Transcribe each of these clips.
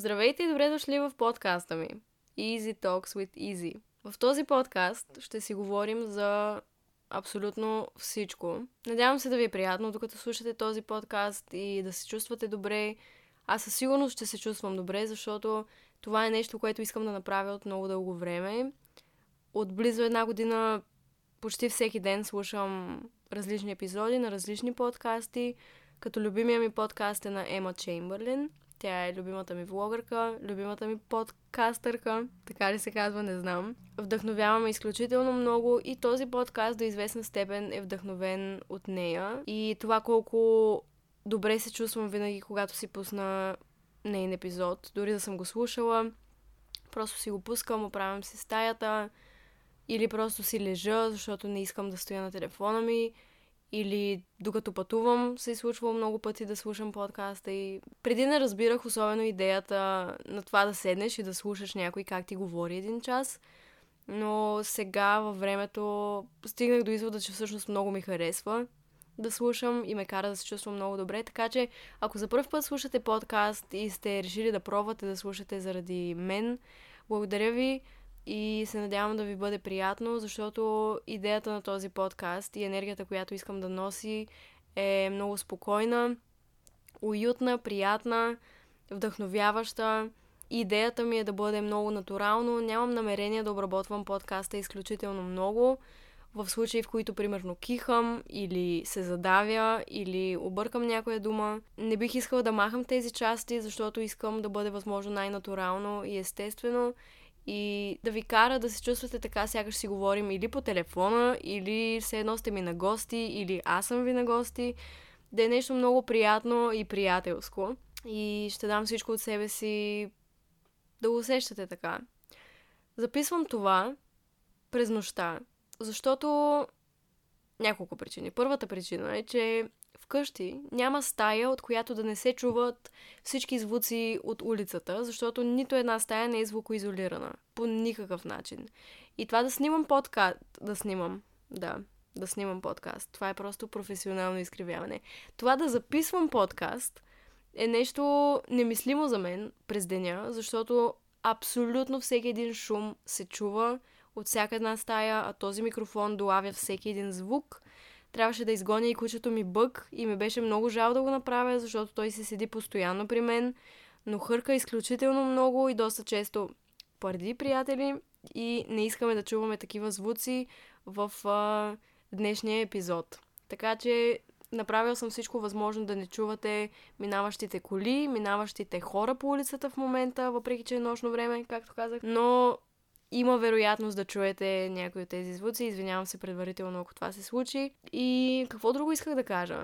Здравейте и добре дошли в подкаста ми Easy Talks with Easy. В този подкаст ще си говорим за абсолютно всичко. Надявам се да ви е приятно, докато слушате този подкаст и да се чувствате добре. Аз със сигурност ще се чувствам добре, защото това е нещо, което искам да направя от много дълго време. От близо една година почти всеки ден слушам различни епизоди на различни подкасти, като любимия ми подкаст е на Ема Чеймбърлин. Тя е любимата ми влогърка, любимата ми подкастърка, така ли се казва, не знам. Вдъхновяваме изключително много и този подкаст до известна степен е вдъхновен от нея. И това колко добре се чувствам винаги, когато си пусна нейн епизод. Дори да съм го слушала, просто си го пускам, оправям си стаята или просто си лежа, защото не искам да стоя на телефона ми или докато пътувам се е случвало много пъти да слушам подкаста и преди не разбирах особено идеята на това да седнеш и да слушаш някой как ти говори един час, но сега във времето стигнах до извода, че всъщност много ми харесва да слушам и ме кара да се чувствам много добре, така че ако за първ път слушате подкаст и сте решили да пробвате да слушате заради мен, благодаря ви и се надявам да ви бъде приятно, защото идеята на този подкаст и енергията, която искам да носи е много спокойна, уютна, приятна, вдъхновяваща. Идеята ми е да бъде много натурално. Нямам намерение да обработвам подкаста изключително много. В случаи, в които примерно кихам или се задавя или объркам някоя дума, не бих искала да махам тези части, защото искам да бъде възможно най-натурално и естествено и да ви кара да се чувствате така, сякаш си говорим или по телефона, или все едно сте ми на гости, или аз съм ви на гости. Да е нещо много приятно и приятелско. И ще дам всичко от себе си да го усещате така. Записвам това през нощта, защото няколко причини. Първата причина е, че вкъщи няма стая, от която да не се чуват всички звуци от улицата, защото нито една стая не е звукоизолирана. По никакъв начин. И това да снимам подкаст... Да снимам, да. Да снимам подкаст. Това е просто професионално изкривяване. Това да записвам подкаст е нещо немислимо за мен през деня, защото абсолютно всеки един шум се чува от всяка една стая, а този микрофон долавя всеки един звук – трябваше да изгоня и кучето ми бък и ми беше много жал да го направя, защото той се седи постоянно при мен, но хърка изключително много и доста често пърди приятели и не искаме да чуваме такива звуци в а, днешния епизод. Така че направил съм всичко възможно да не чувате минаващите коли, минаващите хора по улицата в момента, въпреки че е нощно време, както казах. Но има вероятност да чуете някои от тези звуци. Извинявам се предварително, ако това се случи. И какво друго исках да кажа?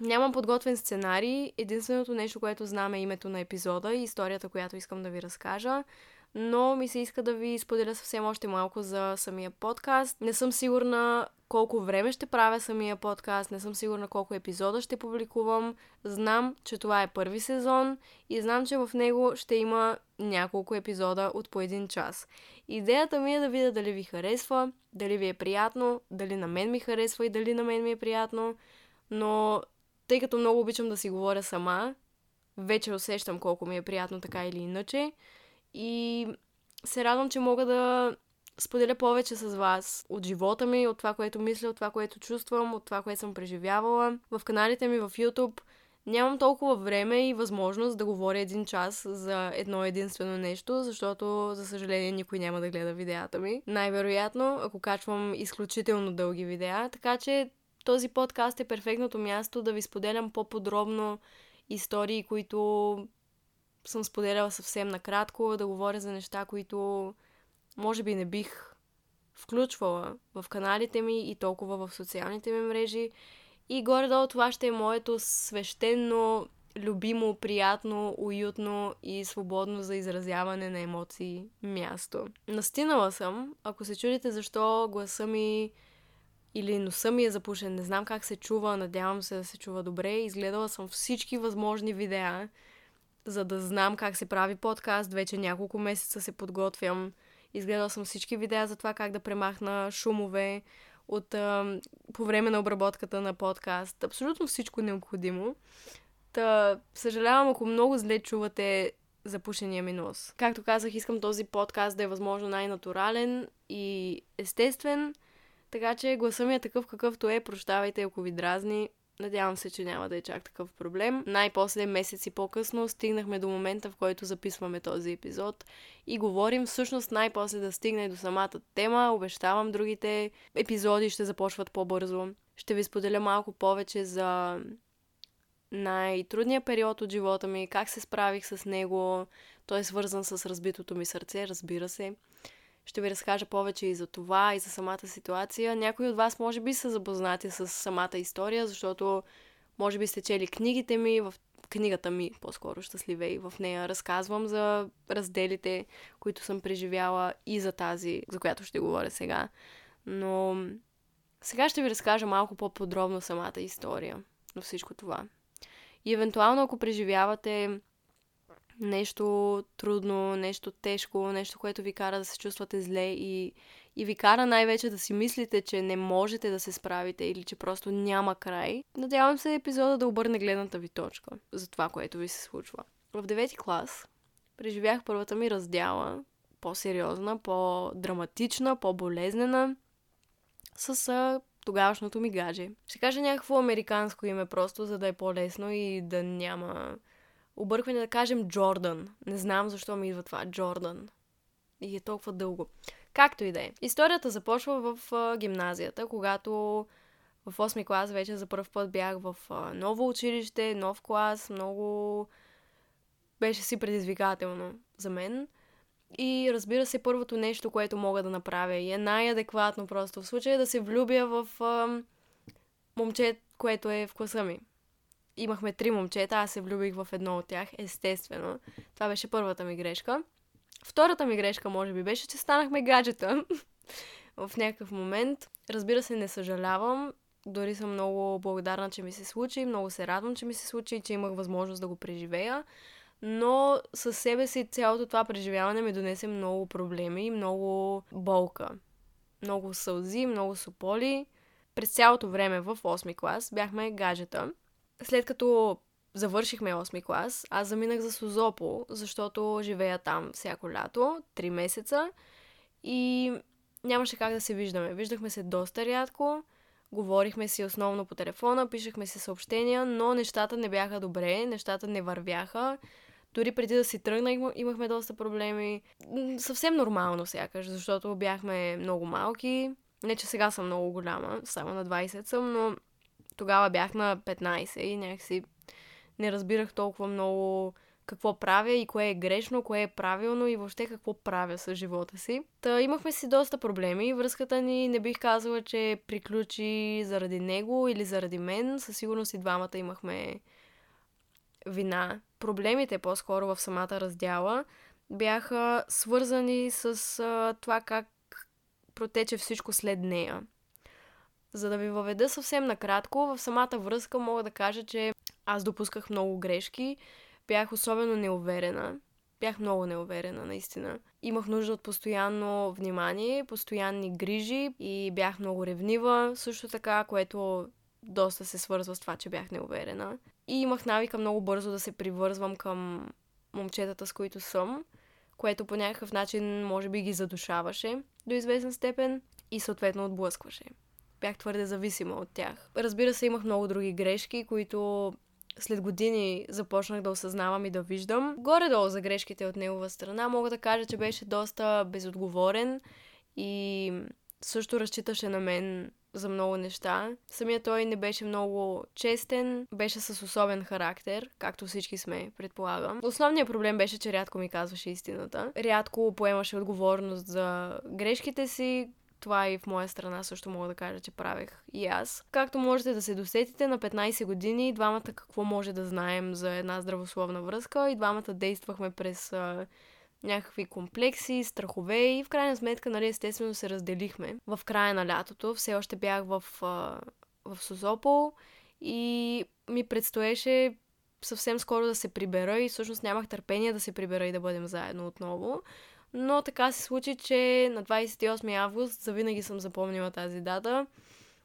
Нямам подготвен сценарий. Единственото нещо, което знам е името на епизода и историята, която искам да ви разкажа но ми се иска да ви споделя съвсем още малко за самия подкаст. Не съм сигурна колко време ще правя самия подкаст, не съм сигурна колко епизода ще публикувам. Знам, че това е първи сезон и знам, че в него ще има няколко епизода от по един час. Идеята ми е да видя дали ви харесва, дали ви е приятно, дали на мен ми харесва и дали на мен ми е приятно, но тъй като много обичам да си говоря сама, вече усещам колко ми е приятно така или иначе. И се радвам, че мога да споделя повече с вас от живота ми, от това, което мисля, от това, което чувствам, от това, което съм преживявала. В каналите ми в YouTube нямам толкова време и възможност да говоря един час за едно единствено нещо, защото, за съжаление, никой няма да гледа видеята ми. Най-вероятно, ако качвам изключително дълги видеа, така че този подкаст е перфектното място да ви споделям по-подробно истории, които съм споделяла съвсем накратко, да говоря за неща, които може би не бих включвала в каналите ми и толкова в социалните ми мрежи. И горе-долу това ще е моето свещено, любимо, приятно, уютно и свободно за изразяване на емоции място. Настинала съм, ако се чудите защо гласа ми или носа ми е запушен, не знам как се чува, надявам се да се чува добре. Изгледала съм всички възможни видеа, за да знам как се прави подкаст. Вече няколко месеца се подготвям. Изгледала съм всички видеа за това как да премахна шумове от, а, по време на обработката на подкаст. Абсолютно всичко необходимо. Та, съжалявам, ако много зле чувате запушения ми нос. Както казах, искам този подкаст да е възможно най-натурален и естествен, така че гласа ми е такъв какъвто е. Прощавайте, ако ви дразни. Надявам се, че няма да е чак такъв проблем. Най-после месеци по-късно стигнахме до момента, в който записваме този епизод и говорим. Всъщност най-после да стигне до самата тема. Обещавам, другите епизоди ще започват по-бързо. Ще ви споделя малко повече за най-трудният период от живота ми, как се справих с него. Той е свързан с разбитото ми сърце, разбира се. Ще ви разкажа повече и за това, и за самата ситуация. Някои от вас може би са запознати с самата история, защото може би сте чели книгите ми, в книгата ми, по-скоро щастливей, в нея разказвам за разделите, които съм преживяла и за тази, за която ще говоря сега. Но сега ще ви разкажа малко по-подробно самата история на всичко това. И евентуално, ако преживявате нещо трудно, нещо тежко, нещо, което ви кара да се чувствате зле и, и ви кара най-вече да си мислите, че не можете да се справите или че просто няма край, надявам се епизода да обърне гледната ви точка за това, което ви се случва. В девети клас преживях първата ми раздяла, по-сериозна, по-драматична, по-болезнена, с тогавашното ми гадже. Ще кажа някакво американско име просто, за да е по-лесно и да няма объркване да кажем Джордан. Не знам защо ми идва това. Джордан. И е толкова дълго. Както и да е. Историята започва в а, гимназията, когато в 8 клас вече за първ път бях в а, ново училище, нов клас, много беше си предизвикателно за мен. И разбира се, първото нещо, което мога да направя и е най-адекватно просто в случая да се влюбя в а, момче, което е в класа ми имахме три момчета, аз се влюбих в едно от тях, естествено. Това беше първата ми грешка. Втората ми грешка, може би, беше, че станахме гаджета в някакъв момент. Разбира се, не съжалявам. Дори съм много благодарна, че ми се случи. Много се радвам, че ми се случи и че имах възможност да го преживея. Но със себе си цялото това преживяване ми донесе много проблеми и много болка. Много сълзи, много сополи. През цялото време в 8 клас бяхме гаджета след като завършихме 8 клас, аз заминах за Созопо, защото живея там всяко лято, 3 месеца и нямаше как да се виждаме. Виждахме се доста рядко, говорихме си основно по телефона, пишехме си съобщения, но нещата не бяха добре, нещата не вървяха. Дори преди да си тръгна имахме доста проблеми. Съвсем нормално сякаш, защото бяхме много малки. Не, че сега съм много голяма, само на 20 съм, но тогава бях на 15 и някакси не разбирах толкова много какво правя и кое е грешно, кое е правилно и въобще какво правя с живота си. Та имахме си доста проблеми. Връзката ни не бих казала, че приключи заради него или заради мен. Със сигурност и двамата имахме вина. Проблемите по-скоро в самата раздяла бяха свързани с а, това как протече всичко след нея. За да ви въведа съвсем накратко, в самата връзка мога да кажа, че аз допусках много грешки, бях особено неуверена. Бях много неуверена, наистина. Имах нужда от постоянно внимание, постоянни грижи и бях много ревнива, също така, което доста се свързва с това, че бях неуверена. И имах навика много бързо да се привързвам към момчетата, с които съм, което по някакъв начин може би ги задушаваше до известна степен и съответно отблъскваше бях твърде зависима от тях. Разбира се, имах много други грешки, които след години започнах да осъзнавам и да виждам. Горе-долу за грешките от негова страна мога да кажа, че беше доста безотговорен и също разчиташе на мен за много неща. Самия той не беше много честен, беше с особен характер, както всички сме, предполагам. Основният проблем беше, че рядко ми казваше истината. Рядко поемаше отговорност за грешките си, това и в моя страна също мога да кажа, че правех и аз. Както можете да се досетите, на 15 години двамата какво може да знаем за една здравословна връзка и двамата действахме през а, някакви комплекси, страхове и в крайна сметка, нали, естествено се разделихме. В края на лятото все още бях в, а, в Созопол и ми предстоеше съвсем скоро да се прибера и всъщност нямах търпение да се прибера и да бъдем заедно отново. Но така се случи, че на 28 август, завинаги съм запомнила тази дата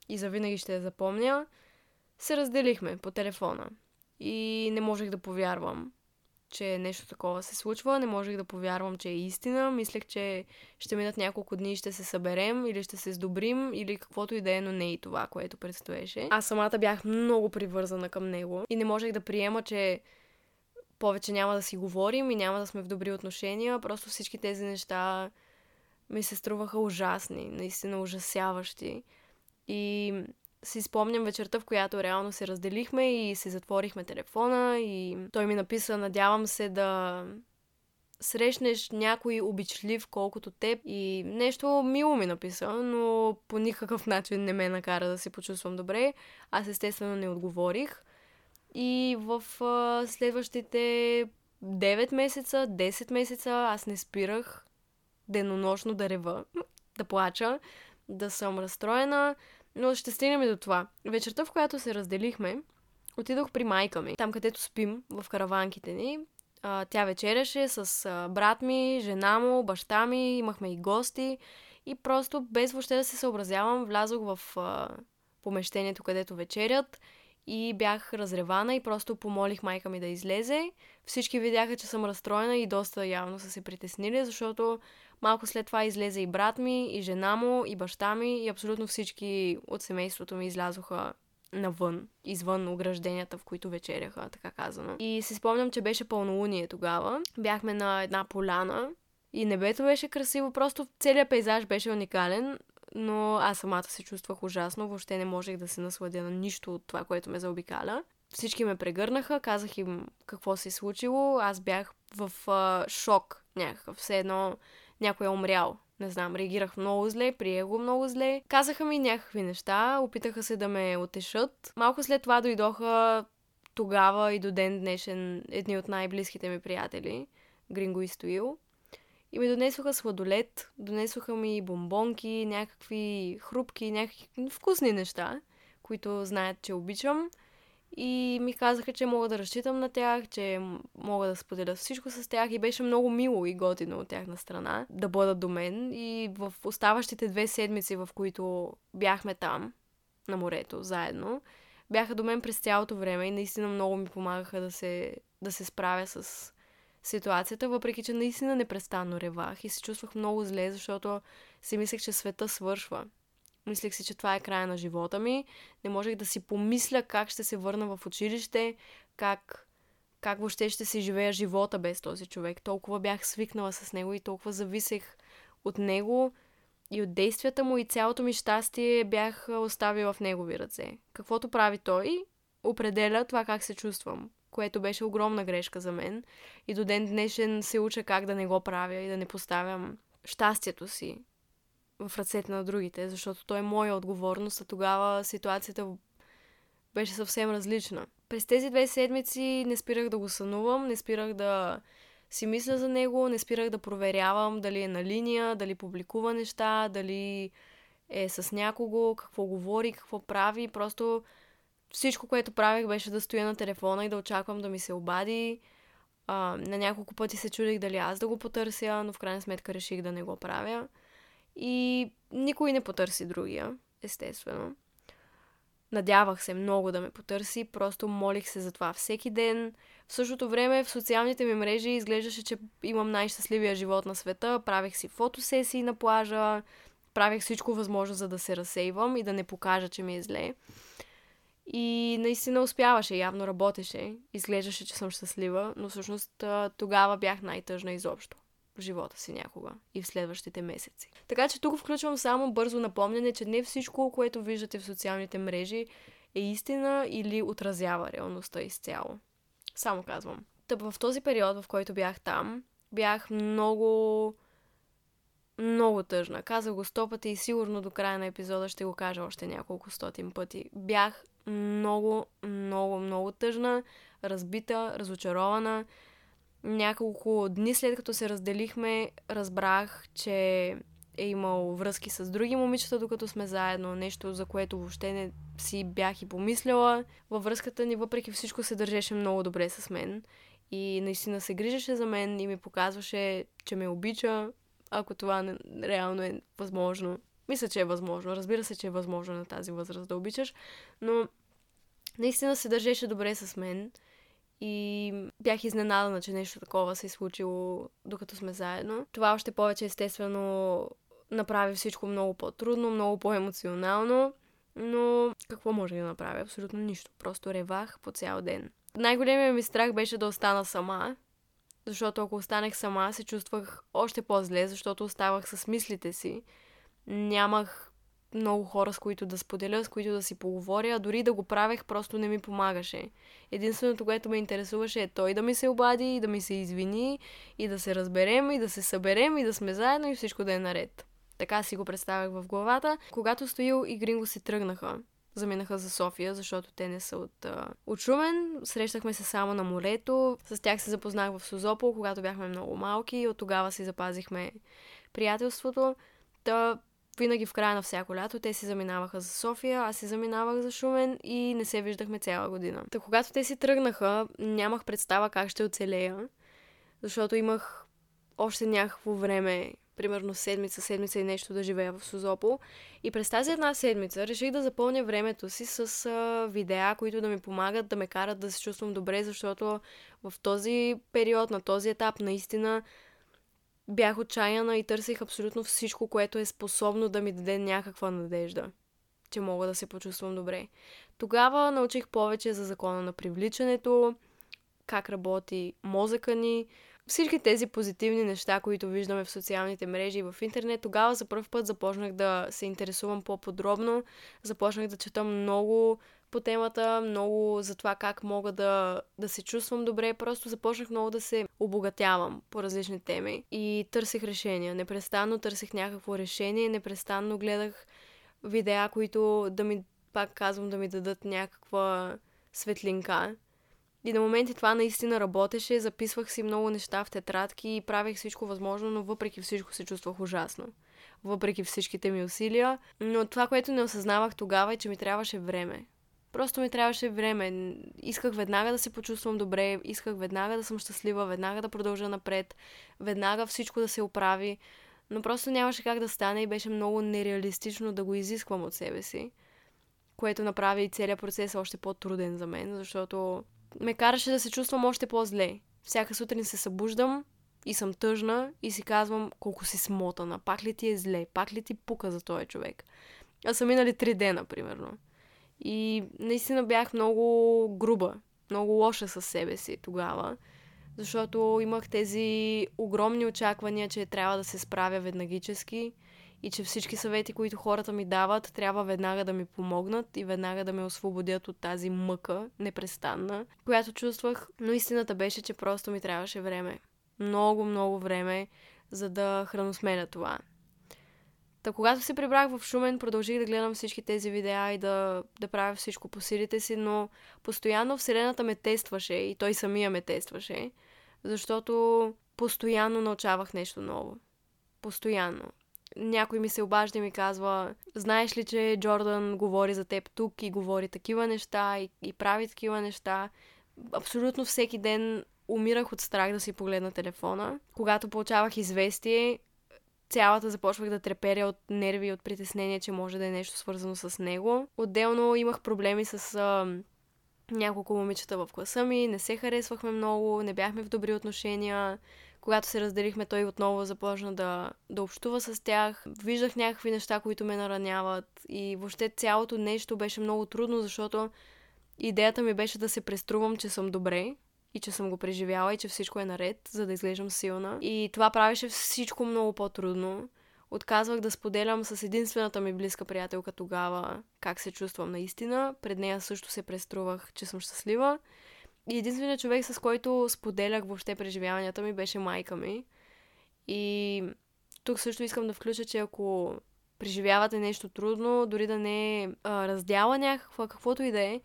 и завинаги ще я запомня, се разделихме по телефона. И не можех да повярвам, че нещо такова се случва. Не можех да повярвам, че е истина. Мислех, че ще минат няколко дни и ще се съберем или ще се сдобрим или каквото и да е, но не и това, което предстоеше. Аз самата бях много привързана към него и не можех да приема, че повече няма да си говорим и няма да сме в добри отношения. Просто всички тези неща ми се струваха ужасни, наистина ужасяващи. И си спомням вечерта, в която реално се разделихме и си затворихме телефона и той ми написа, надявам се да срещнеш някой обичлив колкото теб и нещо мило ми написа, но по никакъв начин не ме накара да се почувствам добре. Аз естествено не отговорих. И в а, следващите 9 месеца, 10 месеца аз не спирах денонощно да рева, да плача, да съм разстроена, но ще стигнем до това. Вечерта, в която се разделихме, отидох при майка ми, там където спим, в караванките ни. А, тя вечеряше с а, брат ми, жена му, баща ми, имахме и гости. И просто без въобще да се съобразявам, влязох в а, помещението, където вечерят и бях разревана и просто помолих майка ми да излезе. Всички видяха, че съм разстроена и доста явно са се притеснили, защото Малко след това излезе и брат ми, и жена му, и баща ми, и абсолютно всички от семейството ми излязоха навън, извън огражденията, в които вечеряха, така казано. И си спомням, че беше пълнолуние тогава. Бяхме на една поляна и небето беше красиво, просто целият пейзаж беше уникален, но аз самата се чувствах ужасно, въобще не можех да се насладя на нищо от това, което ме заобикаля. Всички ме прегърнаха, казах им какво се е случило, аз бях в а, шок някакъв, все едно някой е умрял. Не знам, реагирах много зле, приех го много зле. Казаха ми някакви неща, опитаха се да ме отешат. Малко след това дойдоха тогава и до ден днешен едни от най-близките ми приятели, Гринго и Стоил. И ми донесоха сладолет, донесоха ми бомбонки, някакви хрупки, някакви вкусни неща, които знаят, че обичам. И ми казаха, че мога да разчитам на тях, че мога да споделя всичко с тях. И беше много мило и готино от тяхна страна да бъдат до мен. И в оставащите две седмици, в които бяхме там, на морето, заедно, бяха до мен през цялото време и наистина много ми помагаха да се, да се справя с ситуацията, въпреки че наистина непрестанно ревах и се чувствах много зле, защото си мислех, че света свършва. Мислех си, че това е края на живота ми. Не можех да си помисля как ще се върна в училище, как, как въобще ще си живея живота без този човек. Толкова бях свикнала с него и толкова зависех от него и от действията му и цялото ми щастие бях оставила в негови ръце. Каквото прави той, определя това как се чувствам, което беше огромна грешка за мен. И до ден днешен се уча как да не го правя и да не поставям щастието си в ръцете на другите, защото той е моя отговорност, а тогава ситуацията беше съвсем различна. През тези две седмици не спирах да го сънувам, не спирах да си мисля за него, не спирах да проверявам дали е на линия, дали публикува неща, дали е с някого, какво говори, какво прави. Просто всичко, което правех, беше да стоя на телефона и да очаквам да ми се обади. А, на няколко пъти се чудих дали аз да го потърся, но в крайна сметка реших да не го правя. И никой не потърси другия, естествено. Надявах се много да ме потърси, просто молих се за това всеки ден. В същото време в социалните ми мрежи изглеждаше, че имам най-щастливия живот на света. Правех си фотосесии на плажа, правех всичко възможно, за да се разсейвам и да не покажа, че ми е зле. И наистина успяваше, явно работеше. Изглеждаше, че съм щастлива, но всъщност тогава бях най-тъжна изобщо в живота си някога и в следващите месеци. Така че тук включвам само бързо напомняне, че не всичко, което виждате в социалните мрежи е истина или отразява реалността изцяло. Само казвам. Тъп в този период, в който бях там, бях много много тъжна. Казах го сто пъти и сигурно до края на епизода ще го кажа още няколко стотин пъти. Бях много, много, много тъжна, разбита, разочарована няколко дни след като се разделихме, разбрах, че е имал връзки с други момичета, докато сме заедно. Нещо, за което въобще не си бях и помисляла. Във връзката ни, въпреки всичко, се държеше много добре с мен. И наистина се грижеше за мен и ми показваше, че ме обича, ако това реално е възможно. Мисля, че е възможно. Разбира се, че е възможно на тази възраст да обичаш. Но наистина се държеше добре с мен. и бях изненадана, че нещо такова се е случило докато сме заедно. Това още повече естествено направи всичко много по-трудно, много по-емоционално, но какво може да направя? Абсолютно нищо. Просто ревах по цял ден. Най-големият ми страх беше да остана сама, защото ако останех сама, се чувствах още по-зле, защото оставах с мислите си. Нямах много хора, с които да споделя, с които да си поговоря, дори да го правех, просто не ми помагаше. Единственото, което ме интересуваше е той да ми се обади и да ми се извини и да се разберем и да се съберем и да сме заедно и всичко да е наред. Така си го представях в главата. Когато Стоил и Гринго си тръгнаха, заминаха за София, защото те не са от, от Шумен. Срещахме се само на морето. С тях се запознах в Созопол, когато бяхме много малки и от тогава си запазихме приятелството. Та винаги в края на всяко лято те си заминаваха за София, аз си заминавах за Шумен и не се виждахме цяла година. Та когато те си тръгнаха, нямах представа как ще оцелея, защото имах още някакво време, примерно седмица, седмица и нещо да живея в Созопол. И през тази една седмица реших да запълня времето си с а, видеа, които да ми помагат да ме карат да се чувствам добре, защото в този период, на този етап, наистина бях отчаяна и търсих абсолютно всичко, което е способно да ми даде някаква надежда, че мога да се почувствам добре. Тогава научих повече за закона на привличането, как работи мозъка ни, всички тези позитивни неща, които виждаме в социалните мрежи и в интернет, тогава за първ път започнах да се интересувам по-подробно, започнах да чета много по темата, много за това как мога да, да се чувствам добре. Просто започнах много да се обогатявам по различни теми и търсих решения. Непрестанно търсих някакво решение, непрестанно гледах видеа, които да ми, пак казвам, да ми дадат някаква светлинка. И на моменти това наистина работеше, записвах си много неща в тетрадки и правех всичко възможно, но въпреки всичко се чувствах ужасно. Въпреки всичките ми усилия. Но това, което не осъзнавах тогава е, че ми трябваше време. Просто ми трябваше време. Исках веднага да се почувствам добре, исках веднага да съм щастлива, веднага да продължа напред, веднага всичко да се оправи. Но просто нямаше как да стане и беше много нереалистично да го изисквам от себе си. Което направи и целият процес още по-труден за мен, защото ме караше да се чувствам още по-зле. Всяка сутрин се събуждам и съм тъжна и си казвам колко си смотана. Пак ли ти е зле? Пак ли ти пука за този човек? А са минали три дена, примерно. И наистина бях много груба, много лоша със себе си тогава, защото имах тези огромни очаквания, че трябва да се справя веднагически и че всички съвети, които хората ми дават, трябва веднага да ми помогнат и веднага да ме освободят от тази мъка, непрестанна, която чувствах. Но истината беше, че просто ми трябваше време. Много, много време, за да храносменя това. Та когато се прибрах в Шумен, продължих да гледам всички тези видеа и да, да правя всичко по силите си, но постоянно Вселената ме тестваше и той самия ме тестваше, защото постоянно научавах нещо ново. Постоянно. Някой ми се обажда и ми казва, знаеш ли, че Джордан говори за теб тук и говори такива неща и, и прави такива неща. Абсолютно всеки ден умирах от страх да си погледна телефона. Когато получавах известие, цялата започвах да треперя от нерви и от притеснение, че може да е нещо свързано с него. Отделно имах проблеми с а, няколко момичета в класа ми, не се харесвахме много, не бяхме в добри отношения. Когато се разделихме, той отново започна да, да общува с тях. Виждах някакви неща, които ме нараняват и въобще цялото нещо беше много трудно, защото идеята ми беше да се преструвам, че съм добре, и че съм го преживяла и че всичко е наред, за да изглеждам силна. И това правеше всичко много по-трудно. Отказвах да споделям с единствената ми близка приятелка тогава как се чувствам наистина. Пред нея също се преструвах, че съм щастлива. И единственият човек, с който споделях въобще преживяванията ми, беше майка ми. И тук също искам да включа, че ако преживявате нещо трудно, дори да не е раздяла някаква, каквото и да е,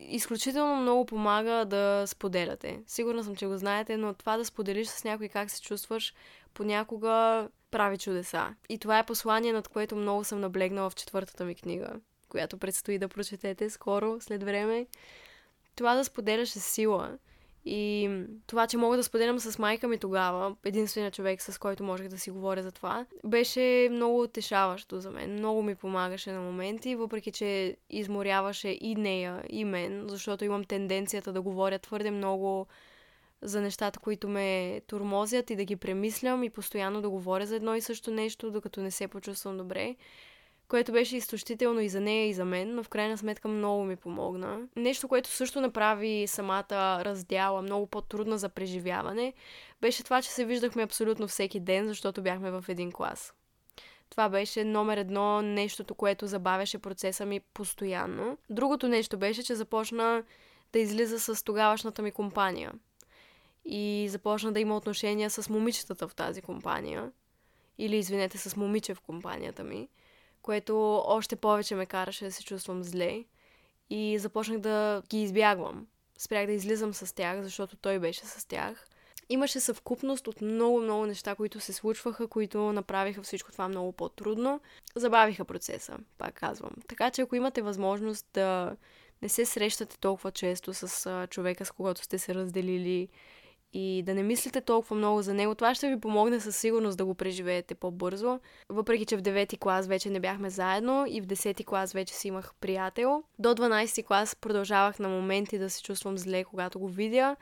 изключително много помага да споделяте. Сигурна съм, че го знаете, но това да споделиш с някой как се чувстваш, понякога прави чудеса. И това е послание, над което много съм наблегнала в четвъртата ми книга, която предстои да прочетете скоро, след време. Това да споделяш е сила. И това, че мога да споделям с майка ми тогава, единственият човек, с който можех да си говоря за това, беше много утешаващо за мен. Много ми помагаше на моменти, въпреки че изморяваше и нея, и мен, защото имам тенденцията да говоря твърде много за нещата, които ме турмозят и да ги премислям и постоянно да говоря за едно и също нещо, докато не се почувствам добре което беше изтощително и за нея, и за мен, но в крайна сметка много ми помогна. Нещо, което също направи самата раздяла много по-трудна за преживяване, беше това, че се виждахме абсолютно всеки ден, защото бяхме в един клас. Това беше номер едно нещото, което забавяше процеса ми постоянно. Другото нещо беше, че започна да излиза с тогавашната ми компания. И започна да има отношения с момичетата в тази компания. Или, извинете, с момиче в компанията ми което още повече ме караше да се чувствам зле и започнах да ги избягвам. Спрях да излизам с тях, защото той беше с тях. Имаше съвкупност от много-много неща, които се случваха, които направиха всичко това много по-трудно. Забавиха процеса, пак казвам. Така че ако имате възможност да не се срещате толкова често с човека, с когото сте се разделили, и да не мислите толкова много за него. Това ще ви помогне със сигурност да го преживеете по-бързо. Въпреки, че в 9-ти клас вече не бяхме заедно и в 10-ти клас вече си имах приятел. До 12-ти клас продължавах на моменти да се чувствам зле, когато го видя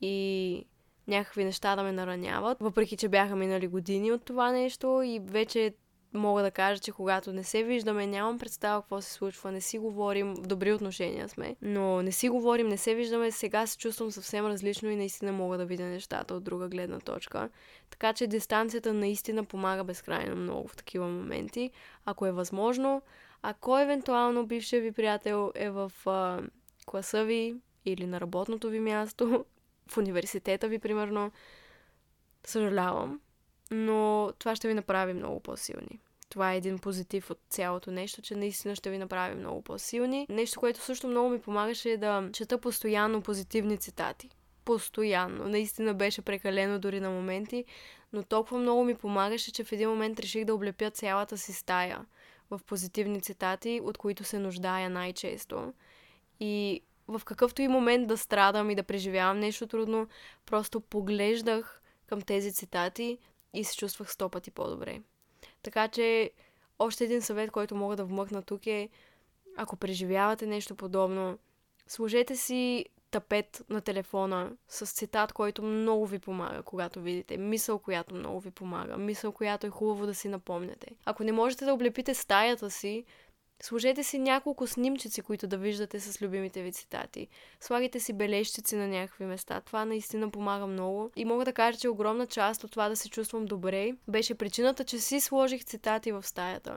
и някакви неща да ме нараняват. Въпреки, че бяха минали години от това нещо и вече мога да кажа, че когато не се виждаме, нямам представа какво се случва, не си говорим, в добри отношения сме, но не си говорим, не се виждаме, сега се чувствам съвсем различно и наистина мога да видя нещата от друга гледна точка. Така че дистанцията наистина помага безкрайно много в такива моменти, ако е възможно. Ако евентуално бившия ви приятел е в а, класа ви или на работното ви място, в университета ви, примерно, съжалявам, но това ще ви направи много по-силни. Това е един позитив от цялото нещо, че наистина ще ви направи много по-силни. Нещо, което също много ми помагаше е да чета постоянно позитивни цитати. Постоянно. Наистина беше прекалено дори на моменти, но толкова много ми помагаше, че в един момент реших да облепя цялата си стая в позитивни цитати, от които се нуждая най-често. И в какъвто и момент да страдам и да преживявам нещо трудно, просто поглеждах към тези цитати и се чувствах сто пъти по-добре. Така че още един съвет, който мога да вмъкна тук е, ако преживявате нещо подобно, сложете си тапет на телефона с цитат, който много ви помага, когато видите. Мисъл, която много ви помага. Мисъл, която е хубаво да си напомняте. Ако не можете да облепите стаята си, Сложете си няколко снимчици, които да виждате с любимите ви цитати. Слагайте си бележчици на някакви места. Това наистина помага много. И мога да кажа, че огромна част от това да се чувствам добре беше причината, че си сложих цитати в стаята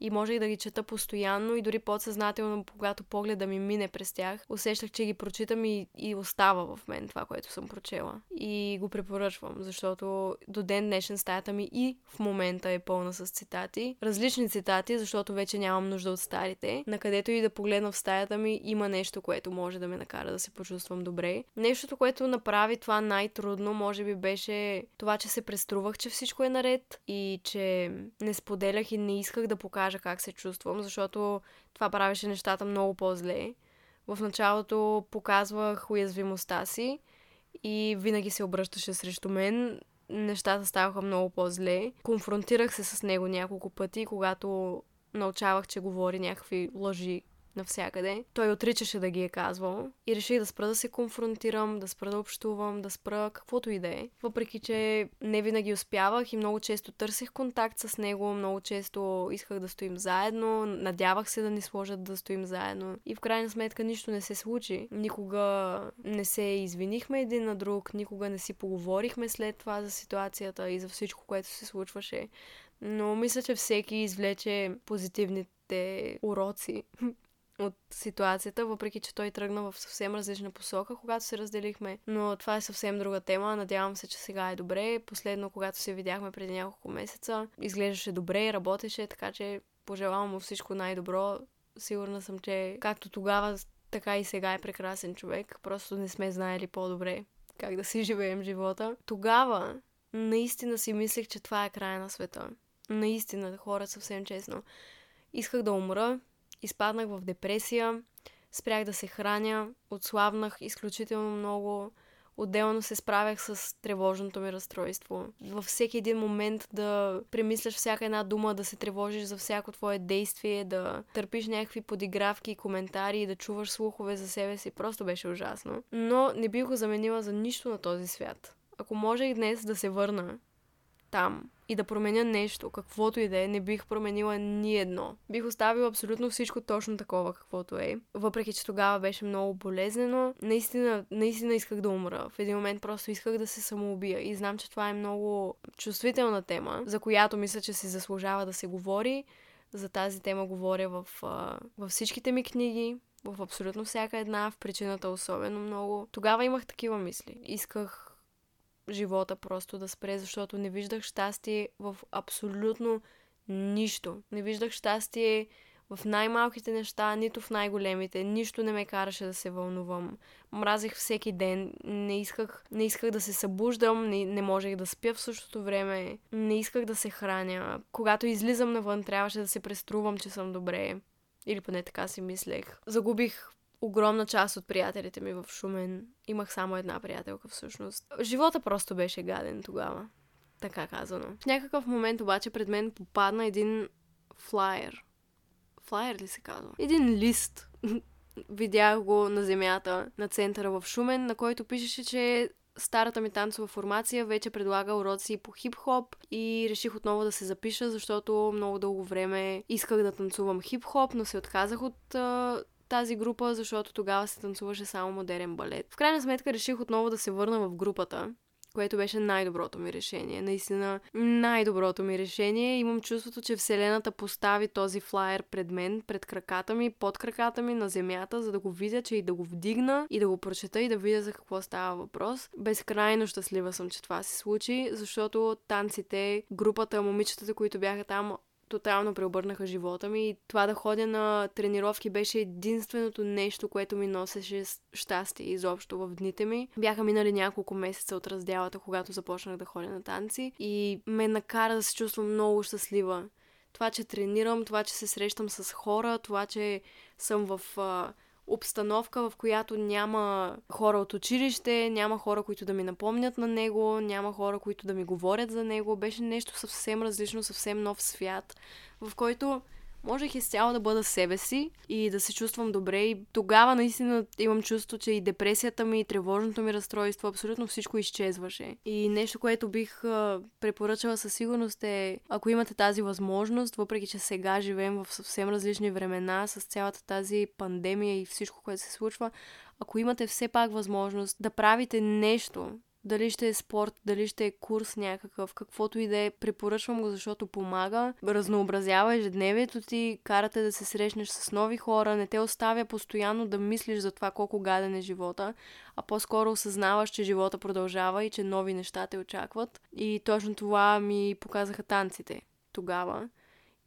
и можех да ги чета постоянно и дори подсъзнателно, когато погледа ми мине през тях, усещах, че ги прочитам и, и остава в мен това, което съм прочела. И го препоръчвам, защото до ден днешен стаята ми и в момента е пълна с цитати. Различни цитати, защото вече нямам нужда от старите. Накъдето и да погледна в стаята ми, има нещо, което може да ме накара да се почувствам добре. Нещото, което направи това най-трудно, може би беше това, че се преструвах, че всичко е наред и че не споделях и не исках да покажа кажа как се чувствам, защото това правеше нещата много по-зле. В началото показвах уязвимостта си и винаги се обръщаше срещу мен. Нещата ставаха много по-зле. Конфронтирах се с него няколко пъти, когато научавах, че говори някакви лъжи навсякъде. Той отричаше да ги е казвал и реших да спра да се конфронтирам, да спра да общувам, да спра каквото и да е. Въпреки, че не винаги успявах и много често търсих контакт с него, много често исках да стоим заедно, надявах се да ни сложат да стоим заедно и в крайна сметка нищо не се случи. Никога не се извинихме един на друг, никога не си поговорихме след това за ситуацията и за всичко, което се случваше. Но мисля, че всеки извлече позитивните уроци от ситуацията, въпреки че той тръгна в съвсем различна посока, когато се разделихме. Но това е съвсем друга тема. Надявам се, че сега е добре. Последно, когато се видяхме преди няколко месеца, изглеждаше добре, работеше, така че пожелавам му всичко най-добро. Сигурна съм, че както тогава, така и сега е прекрасен човек. Просто не сме знаели по-добре как да си живеем живота. Тогава наистина си мислех, че това е края на света. Наистина, хора, съвсем честно. Исках да умра, изпаднах в депресия, спрях да се храня, отслабнах изключително много, отделно се справях с тревожното ми разстройство. Във всеки един момент да премисляш всяка една дума, да се тревожиш за всяко твое действие, да търпиш някакви подигравки и коментари да чуваш слухове за себе си, просто беше ужасно. Но не бих го заменила за нищо на този свят. Ако можех днес да се върна там и да променя нещо, каквото и да е, не бих променила ни едно. Бих оставила абсолютно всичко точно такова, каквото е. Въпреки, че тогава беше много болезнено, наистина, наистина исках да умра. В един момент просто исках да се самоубия. И знам, че това е много чувствителна тема, за която мисля, че се заслужава да се говори. За тази тема говоря в, във всичките ми книги, в абсолютно всяка една, в причината особено много. Тогава имах такива мисли. Исках живота просто да спре, защото не виждах щастие в абсолютно нищо. Не виждах щастие в най-малките неща, нито в най-големите. Нищо не ме караше да се вълнувам. Мразих всеки ден. Не исках, не исках да се събуждам, не, не можех да спя в същото време. Не исках да се храня. Когато излизам навън, трябваше да се преструвам, че съм добре. Или поне така си мислех. Загубих огромна част от приятелите ми в Шумен. Имах само една приятелка всъщност. Живота просто беше гаден тогава. Така казано. В някакъв момент обаче пред мен попадна един флайер. Флайер ли се казва? Един лист. Видях го на земята, на центъра в Шумен, на който пишеше, че старата ми танцова формация вече предлага уроци по хип-хоп и реших отново да се запиша, защото много дълго време исках да танцувам хип-хоп, но се отказах от тази група, защото тогава се танцуваше само модерен балет. В крайна сметка реших отново да се върна в групата, което беше най-доброто ми решение. Наистина най-доброто ми решение. Имам чувството, че Вселената постави този флайер пред мен, пред краката ми, под краката ми, на земята, за да го видя, че и да го вдигна и да го прочета и да видя за какво става въпрос. Безкрайно щастлива съм, че това се случи, защото танците, групата, момичетата, които бяха там, тотално преобърнаха живота ми и това да ходя на тренировки беше единственото нещо, което ми носеше щастие изобщо в дните ми. Бяха минали няколко месеца от разделата, когато започнах да ходя на танци и ме накара да се чувствам много щастлива. Това, че тренирам, това, че се срещам с хора, това, че съм в а, обстановка, в която няма хора от училище, няма хора, които да ми напомнят на него, няма хора, които да ми говорят за него. Беше нещо съвсем различно, съвсем нов свят, в който можех изцяло да бъда себе си и да се чувствам добре. И тогава наистина имам чувство, че и депресията ми, и тревожното ми разстройство, абсолютно всичко изчезваше. И нещо, което бих препоръчала със сигурност е, ако имате тази възможност, въпреки че сега живеем в съвсем различни времена, с цялата тази пандемия и всичко, което се случва, ако имате все пак възможност да правите нещо, дали ще е спорт, дали ще е курс някакъв, каквото и да е, препоръчвам го, защото помага, разнообразява ежедневието ти, карате да се срещнеш с нови хора, не те оставя постоянно да мислиш за това колко гаден е живота, а по-скоро осъзнаваш, че живота продължава и че нови неща те очакват. И точно това ми показаха танците тогава.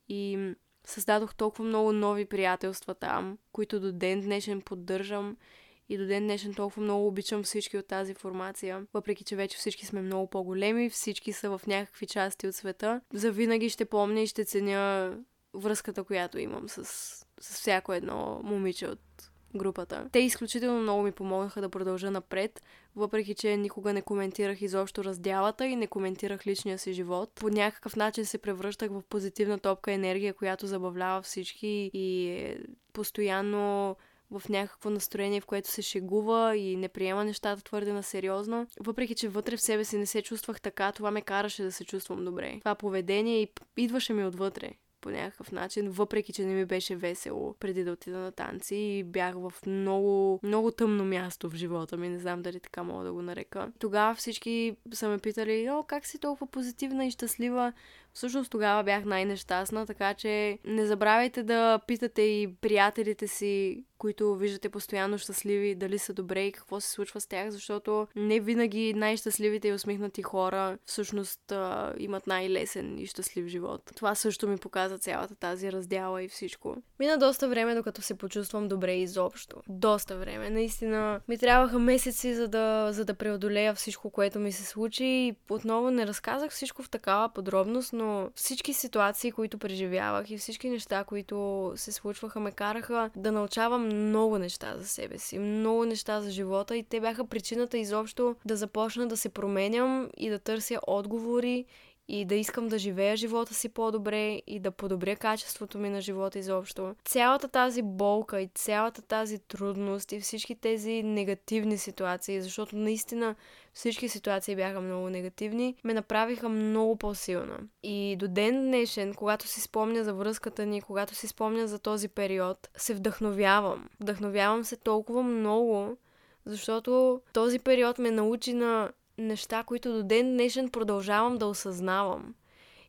И създадох толкова много нови приятелства там, които до ден днешен поддържам и до ден днешен толкова много обичам всички от тази формация. Въпреки, че вече всички сме много по-големи, всички са в някакви части от света. За винаги ще помня и ще ценя връзката, която имам с, с всяко едно момиче от групата. Те изключително много ми помогнаха да продължа напред, въпреки че никога не коментирах изобщо раздялата и не коментирах личния си живот. По някакъв начин се превръщах в позитивна топка енергия, която забавлява всички и е постоянно в някакво настроение, в което се шегува и не приема нещата твърде на сериозно. Въпреки, че вътре в себе си не се чувствах така, това ме караше да се чувствам добре. Това поведение идваше ми отвътре по някакъв начин, въпреки че не ми беше весело преди да отида на танци и бях в много, много тъмно място в живота ми, не знам дали така мога да го нарека. Тогава всички са ме питали, о, как си толкова позитивна и щастлива? Всъщност тогава бях най-нещастна, така че не забравяйте да питате и приятелите си, които виждате постоянно щастливи, дали са добре и какво се случва с тях, защото не винаги най-щастливите и усмихнати хора всъщност а, имат най-лесен и щастлив живот. Това също ми показва за цялата тази раздяла и всичко. Мина доста време, докато се почувствам добре изобщо. Доста време. Наистина ми трябваха месеци, за да, за да преодолея всичко, което ми се случи. И отново не разказах всичко в такава подробност, но всички ситуации, които преживявах и всички неща, които се случваха, ме караха да научавам много неща за себе си, много неща за живота и те бяха причината изобщо да започна да се променям и да търся отговори и да искам да живея живота си по-добре и да подобря качеството ми на живота изобщо. Цялата тази болка и цялата тази трудност и всички тези негативни ситуации, защото наистина всички ситуации бяха много негативни, ме направиха много по-силна. И до ден днешен, когато си спомня за връзката ни, когато си спомня за този период, се вдъхновявам. Вдъхновявам се толкова много, защото този период ме научи на неща, които до ден днешен продължавам да осъзнавам.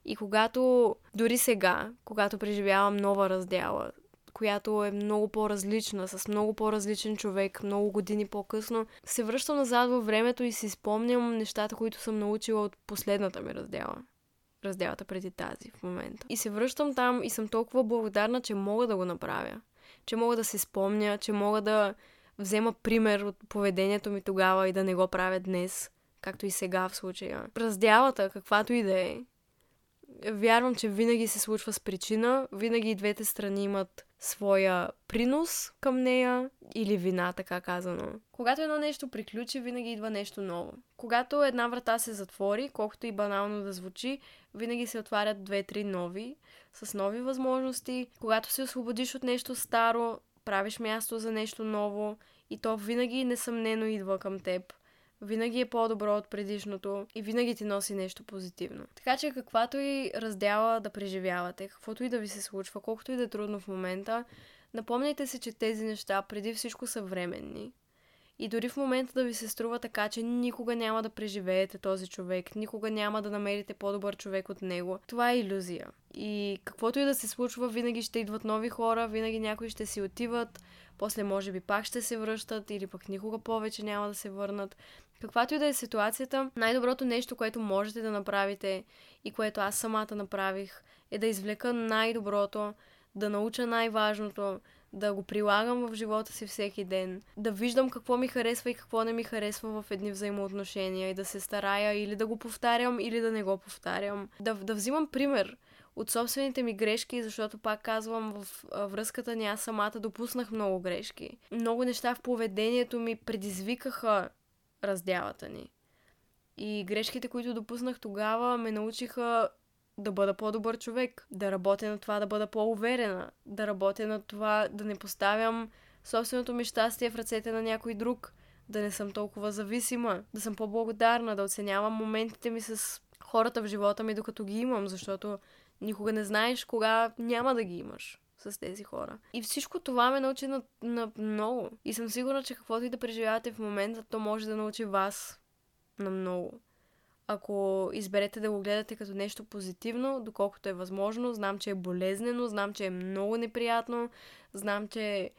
И когато, дори сега, когато преживявам нова раздяла, която е много по-различна, с много по-различен човек, много години по-късно, се връщам назад във времето и си спомням нещата, които съм научила от последната ми раздяла. Разделата преди тази в момента. И се връщам там и съм толкова благодарна, че мога да го направя. Че мога да се спомня, че мога да взема пример от поведението ми тогава и да не го правя днес както и сега в случая. Раздялата, каквато и да е, вярвам, че винаги се случва с причина, винаги и двете страни имат своя принос към нея или вина, така казано. Когато едно нещо приключи, винаги идва нещо ново. Когато една врата се затвори, колкото и банално да звучи, винаги се отварят две-три нови, с нови възможности. Когато се освободиш от нещо старо, правиш място за нещо ново и то винаги несъмнено идва към теб винаги е по-добро от предишното и винаги ти носи нещо позитивно. Така че каквато и раздяла да преживявате, каквото и да ви се случва, колкото и да е трудно в момента, напомняйте се, че тези неща преди всичко са временни. И дори в момента да ви се струва така, че никога няма да преживеете този човек, никога няма да намерите по-добър човек от него, това е иллюзия. И каквото и да се случва, винаги ще идват нови хора, винаги някои ще си отиват, после може би пак ще се връщат или пък никога повече няма да се върнат. Каквато и да е ситуацията, най-доброто нещо, което можете да направите и което аз самата направих, е да извлека най-доброто, да науча най-важното, да го прилагам в живота си всеки ден, да виждам какво ми харесва и какво не ми харесва в едни взаимоотношения и да се старая или да го повтарям, или да не го повтарям. Да, да взимам пример от собствените ми грешки, защото пак казвам, в връзката ни аз самата допуснах много грешки. Много неща в поведението ми предизвикаха раздялата ни. И грешките, които допуснах тогава, ме научиха да бъда по-добър човек, да работя на това да бъда по-уверена, да работя на това да не поставям собственото ми щастие в ръцете на някой друг, да не съм толкова зависима, да съм по-благодарна, да оценявам моментите ми с хората в живота ми, докато ги имам, защото никога не знаеш кога няма да ги имаш с тези хора. И всичко това ме научи на, на много. И съм сигурна, че каквото и да преживявате в момента, то може да научи вас на много. Ако изберете да го гледате като нещо позитивно, доколкото е възможно, знам, че е болезнено, знам, че е много неприятно, знам, че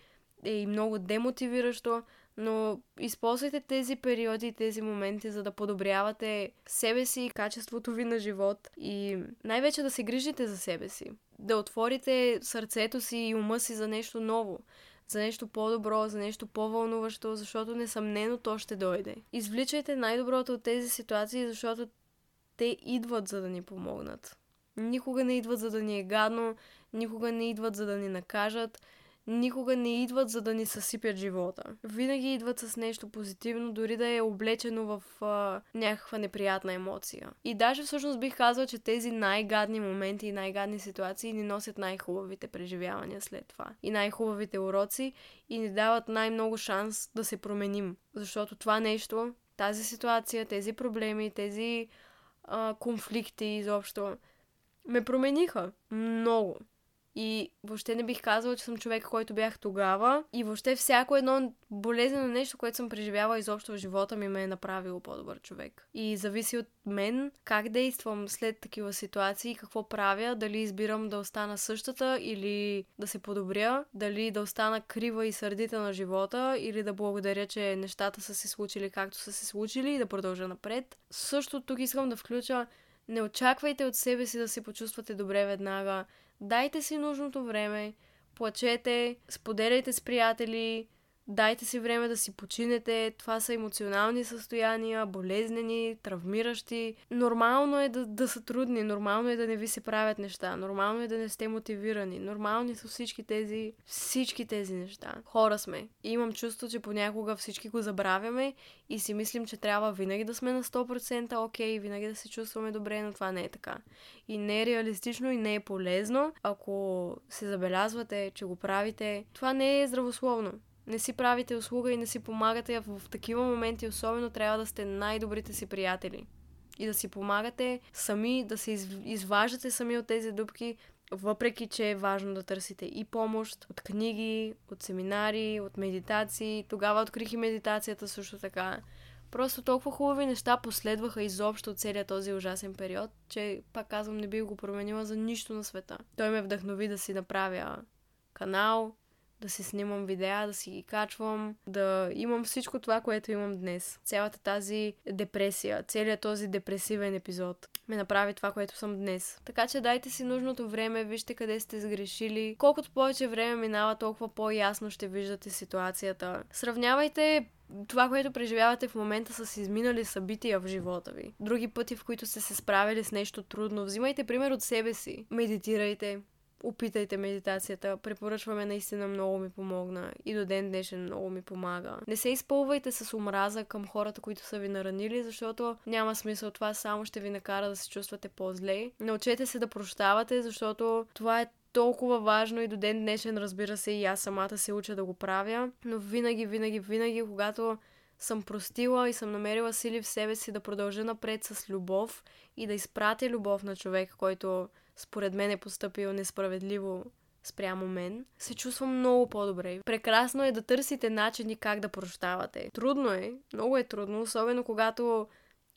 е и много демотивиращо, но използвайте тези периоди и тези моменти, за да подобрявате себе си качеството ви на живот и най-вече да се грижите за себе си. Да отворите сърцето си и ума си за нещо ново, за нещо по-добро, за нещо по-вълнуващо, защото несъмнено то ще дойде. Извличайте най-доброто от тези ситуации, защото те идват за да ни помогнат. Никога не идват за да ни е гадно, никога не идват за да ни накажат, никога не идват за да ни съсипят живота. Винаги идват с нещо позитивно, дори да е облечено в а, някаква неприятна емоция. И даже всъщност бих казала, че тези най-гадни моменти и най-гадни ситуации ни носят най-хубавите преживявания след това. И най-хубавите уроци и ни дават най-много шанс да се променим. Защото това нещо, тази ситуация, тези проблеми, тези а, конфликти изобщо ме промениха много. И въобще не бих казала, че съм човек, който бях тогава. И въобще всяко едно болезнено нещо, което съм преживяла изобщо в живота ми, ме е направило по-добър човек. И зависи от мен как действам след такива ситуации, какво правя, дали избирам да остана същата или да се подобря, дали да остана крива и сърдита на живота или да благодаря, че нещата са се случили както са се случили и да продължа напред. Също тук искам да включа не очаквайте от себе си да се почувствате добре веднага, Дайте си нужното време, плачете, споделяйте с приятели, Дайте си време да си починете. Това са емоционални състояния, болезнени, травмиращи. Нормално е да, да са трудни, нормално е да не ви се правят неща, нормално е да не сте мотивирани. Нормални са всички тези, всички тези неща. Хора сме. И имам чувство, че понякога всички го забравяме и си мислим, че трябва винаги да сме на 100% окей, okay, винаги да се чувстваме добре, но това не е така. И не е реалистично и не е полезно. Ако се забелязвате, че го правите, това не е здравословно не си правите услуга и не си помагате в такива моменти, особено трябва да сте най-добрите си приятели. И да си помагате сами, да се изваждате сами от тези дупки, въпреки че е важно да търсите и помощ от книги, от семинари, от медитации. Тогава открих и медитацията също така. Просто толкова хубави неща последваха изобщо от целият този ужасен период, че, пак казвам, не бих го променила за нищо на света. Той ме вдъхнови да си направя канал, да си снимам видеа, да си ги качвам, да имам всичко това, което имам днес. Цялата тази депресия, целият този депресивен епизод ме направи това, което съм днес. Така че дайте си нужното време, вижте къде сте сгрешили. Колкото повече време минава, толкова по-ясно ще виждате ситуацията. Сравнявайте това, което преживявате в момента с изминали събития в живота ви. Други пъти, в които сте се справили с нещо трудно. Взимайте пример от себе си. Медитирайте опитайте медитацията. Препоръчваме наистина много ми помогна. И до ден днешен много ми помага. Не се изпълвайте с омраза към хората, които са ви наранили, защото няма смисъл. Това само ще ви накара да се чувствате по-зле. Научете се да прощавате, защото това е толкова важно и до ден днешен, разбира се, и аз самата се уча да го правя. Но винаги, винаги, винаги, когато съм простила и съм намерила сили в себе си да продължа напред с любов и да изпратя любов на човек, който според мен е поступил несправедливо спрямо мен, се чувствам много по-добре. Прекрасно е да търсите начини как да прощавате. Трудно е, много е трудно, особено когато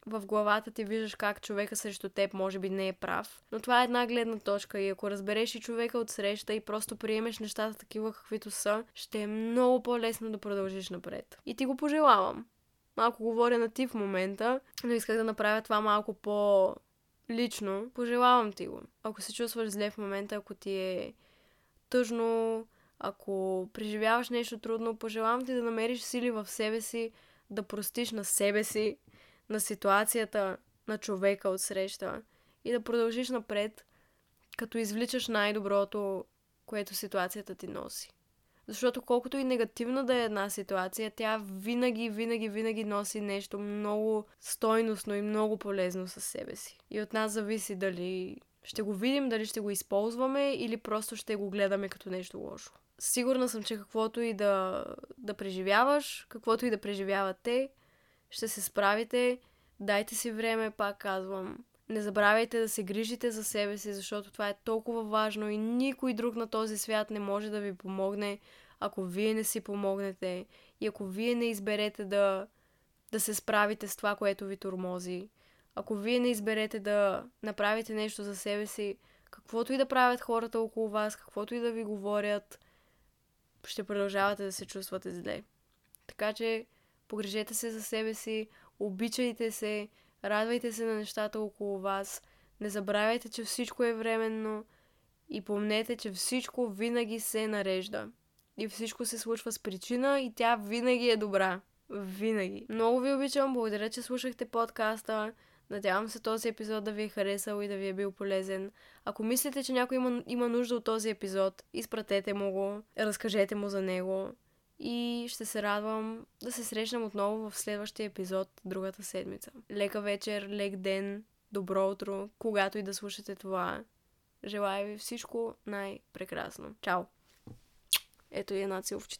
в главата ти виждаш как човека срещу теб може би не е прав. Но това е една гледна точка и ако разбереш и човека от среща и просто приемеш нещата такива каквито са, ще е много по-лесно да продължиш напред. И ти го пожелавам. Малко говоря на ти в момента, но исках да направя това малко по лично, пожелавам ти го. Ако се чувстваш зле в момента, ако ти е тъжно, ако преживяваш нещо трудно, пожелавам ти да намериш сили в себе си, да простиш на себе си, на ситуацията, на човека от среща и да продължиш напред, като извличаш най-доброто, което ситуацията ти носи. Защото колкото и негативна да е една ситуация, тя винаги, винаги, винаги носи нещо много стойностно и много полезно със себе си. И от нас зависи дали ще го видим, дали ще го използваме или просто ще го гледаме като нещо лошо. Сигурна съм, че каквото и да, да преживяваш, каквото и да преживявате, ще се справите. Дайте си време, пак казвам. Не забравяйте да се грижите за себе си, защото това е толкова важно и никой друг на този свят не може да ви помогне, ако вие не си помогнете и ако вие не изберете да, да се справите с това, което ви тормози. Ако вие не изберете да направите нещо за себе си, каквото и да правят хората около вас, каквото и да ви говорят, ще продължавате да се чувствате зле. Така че погрежете се за себе си, обичайте се, Радвайте се на нещата около вас. Не забравяйте, че всичко е временно. И помнете, че всичко винаги се нарежда. И всичко се случва с причина и тя винаги е добра. Винаги. Много ви обичам. Благодаря, че слушахте подкаста. Надявам се този епизод да ви е харесал и да ви е бил полезен. Ако мислите, че някой има, има нужда от този епизод, изпратете му го, разкажете му за него и ще се радвам да се срещнем отново в следващия епизод другата седмица. Лека вечер, лек ден, добро утро, когато и да слушате това. Желая ви всичко най-прекрасно. Чао! Ето и една целовчица.